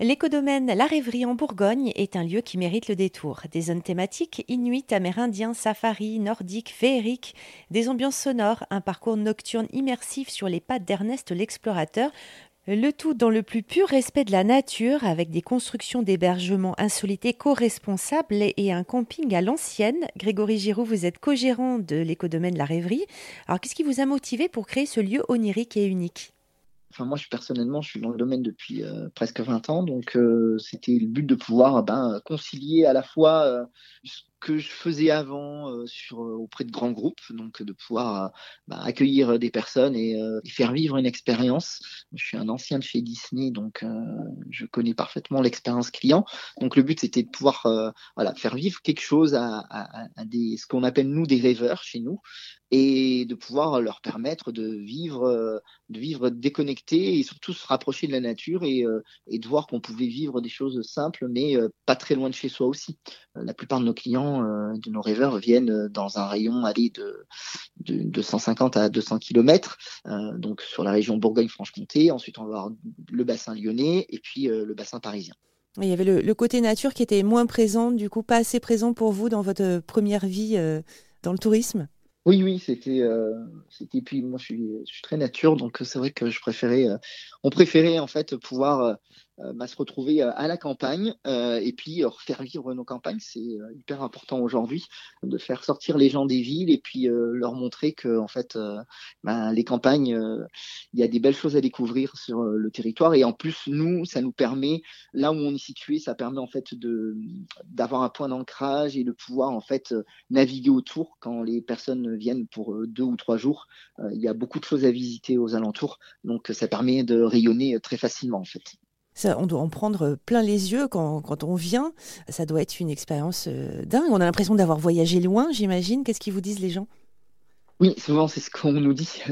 L'écodomaine La Rêverie en Bourgogne est un lieu qui mérite le détour. Des zones thématiques, inuit, amérindiens, safari, nordiques, féeriques, des ambiances sonores, un parcours nocturne immersif sur les pattes d'Ernest l'explorateur, le tout dans le plus pur respect de la nature, avec des constructions d'hébergement insolites éco-responsables et un camping à l'ancienne. Grégory Giroux, vous êtes co-gérant de l'écodomaine La Rêverie. Alors, qu'est-ce qui vous a motivé pour créer ce lieu onirique et unique? Enfin, moi, je, personnellement, je suis dans le domaine depuis euh, presque 20 ans, donc euh, c'était le but de pouvoir ben, concilier à la fois euh, ce que je faisais avant sur, auprès de grands groupes, donc de pouvoir ben, accueillir des personnes et, et, faire vivre une expérience. Je suis un ancien de chez Disney, donc je connais parfaitement l'expérience client. Donc le but, c'était de pouvoir voilà, faire vivre quelque chose à, à, à des, ce qu'on appelle nous des rêveurs chez nous, et de pouvoir leur permettre de vivre, de vivre déconnecté et surtout se rapprocher de la nature et, euh, de voir qu'on pouvait vivre des choses simples, mais euh, pas très loin de chez soi aussi. Euh, la plupart de nos clients, de nos rêveurs, viennent dans un rayon allé de, de, de 150 à 200 km, donc sur la région Bourgogne-Franche-Comté. Ensuite, on va avoir le bassin lyonnais et puis le bassin parisien. Il y avait le, côté nature qui était moins présent, du coup pas assez présent pour vous dans votre première vie dans le tourisme? Oui, oui, c'était, euh, c'était. Puis moi, je suis, très nature, donc c'est vrai que je préférais, euh, on préférait en fait pouvoir euh, euh, bah, se retrouver euh, à la campagne euh, et puis faire vivre nos campagnes. C'est hyper important aujourd'hui de faire sortir les gens des villes et puis leur montrer que en fait, bah, les campagnes, il y a des belles choses à découvrir sur le territoire et en plus nous, ça nous permet là où on est situé, ça permet en fait de d'avoir un point d'ancrage et de pouvoir en fait naviguer autour quand les personnes viennent pour deux ou trois jours. il y a beaucoup de choses à visiter aux alentours, donc ça permet de rayonner très facilement en fait on doit en prendre plein les yeux quand, on vient. Ça doit être une expérience euh, dingue. On a l'impression d'avoir voyagé loin, j'imagine. Qu'est-ce qu'ils vous disent les gens? Oui, souvent c'est ce qu'on nous dit.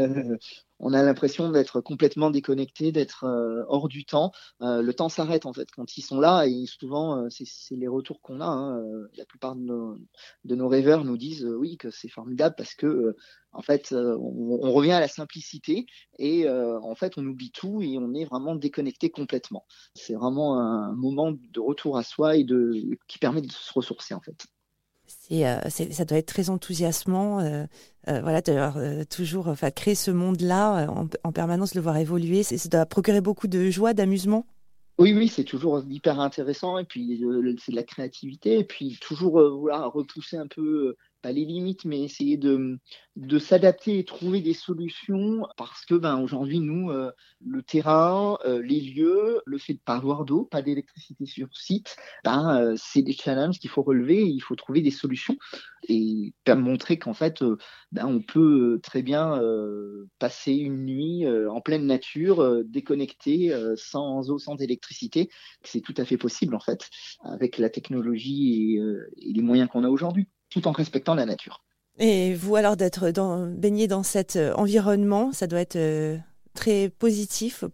On a l'impression d'être complètement déconnecté, d'être euh, hors du temps. Euh, le temps s'arrête en fait quand ils sont là et souvent euh, c'est les retours qu'on a. Hein. La plupart de nos, de nos, rêveurs nous disent oui que c'est formidable parce que en fait on, on, revient à la simplicité et en fait on oublie tout et on est vraiment déconnecté complètement. C'est vraiment un moment de retour à soi et de qui permet de se ressourcer en fait. Euh, ça doit être très enthousiasmant, euh, euh, voilà, de toujours, enfin, créer ce monde-là en, permanence, le voir évoluer. Ça doit procurer beaucoup de joie, d'amusement. Oui, oui, c'est toujours hyper intéressant et puis c'est de la créativité et puis toujours voilà, repousser un peu les limites, mais essayer de, s'adapter et trouver des solutions parce que ben, aujourd'hui, nous, euh, le terrain, euh, les lieux, le fait de pas avoir d'eau, pas d'électricité sur site, ben, euh, c'est des challenges qu'il faut relever et il faut trouver des solutions et montrer qu'en fait, ben, on peut très bien passer une nuit en pleine nature, déconnecté, sans eau, sans électricité, c'est tout à fait possible en fait, avec la technologie et les moyens qu'on a aujourd'hui tout en respectant la nature. Et vous, alors, d'être baigné dans cet euh, environnement, ça doit être euh, très positif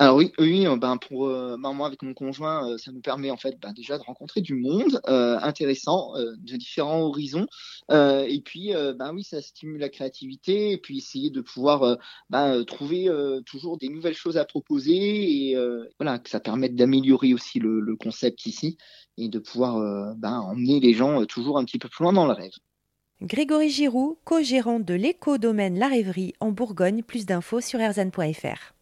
alors oui, oui, euh, ben pour moi avec mon conjoint, ça nous permet en fait ben, déjà de rencontrer du monde intéressant, de différents horizons, et puis ben oui, ça stimule la créativité, et puis essayer de pouvoir ben, trouver toujours des nouvelles choses à proposer, et voilà que ça permette d'améliorer aussi le, le, concept ici et de pouvoir ben, emmener les gens toujours un petit peu plus loin dans le rêve. Grégory Giroux, co-gérant de l'éco-domaine La Rêverie en Bourgogne. Plus d'infos sur erzan.fr.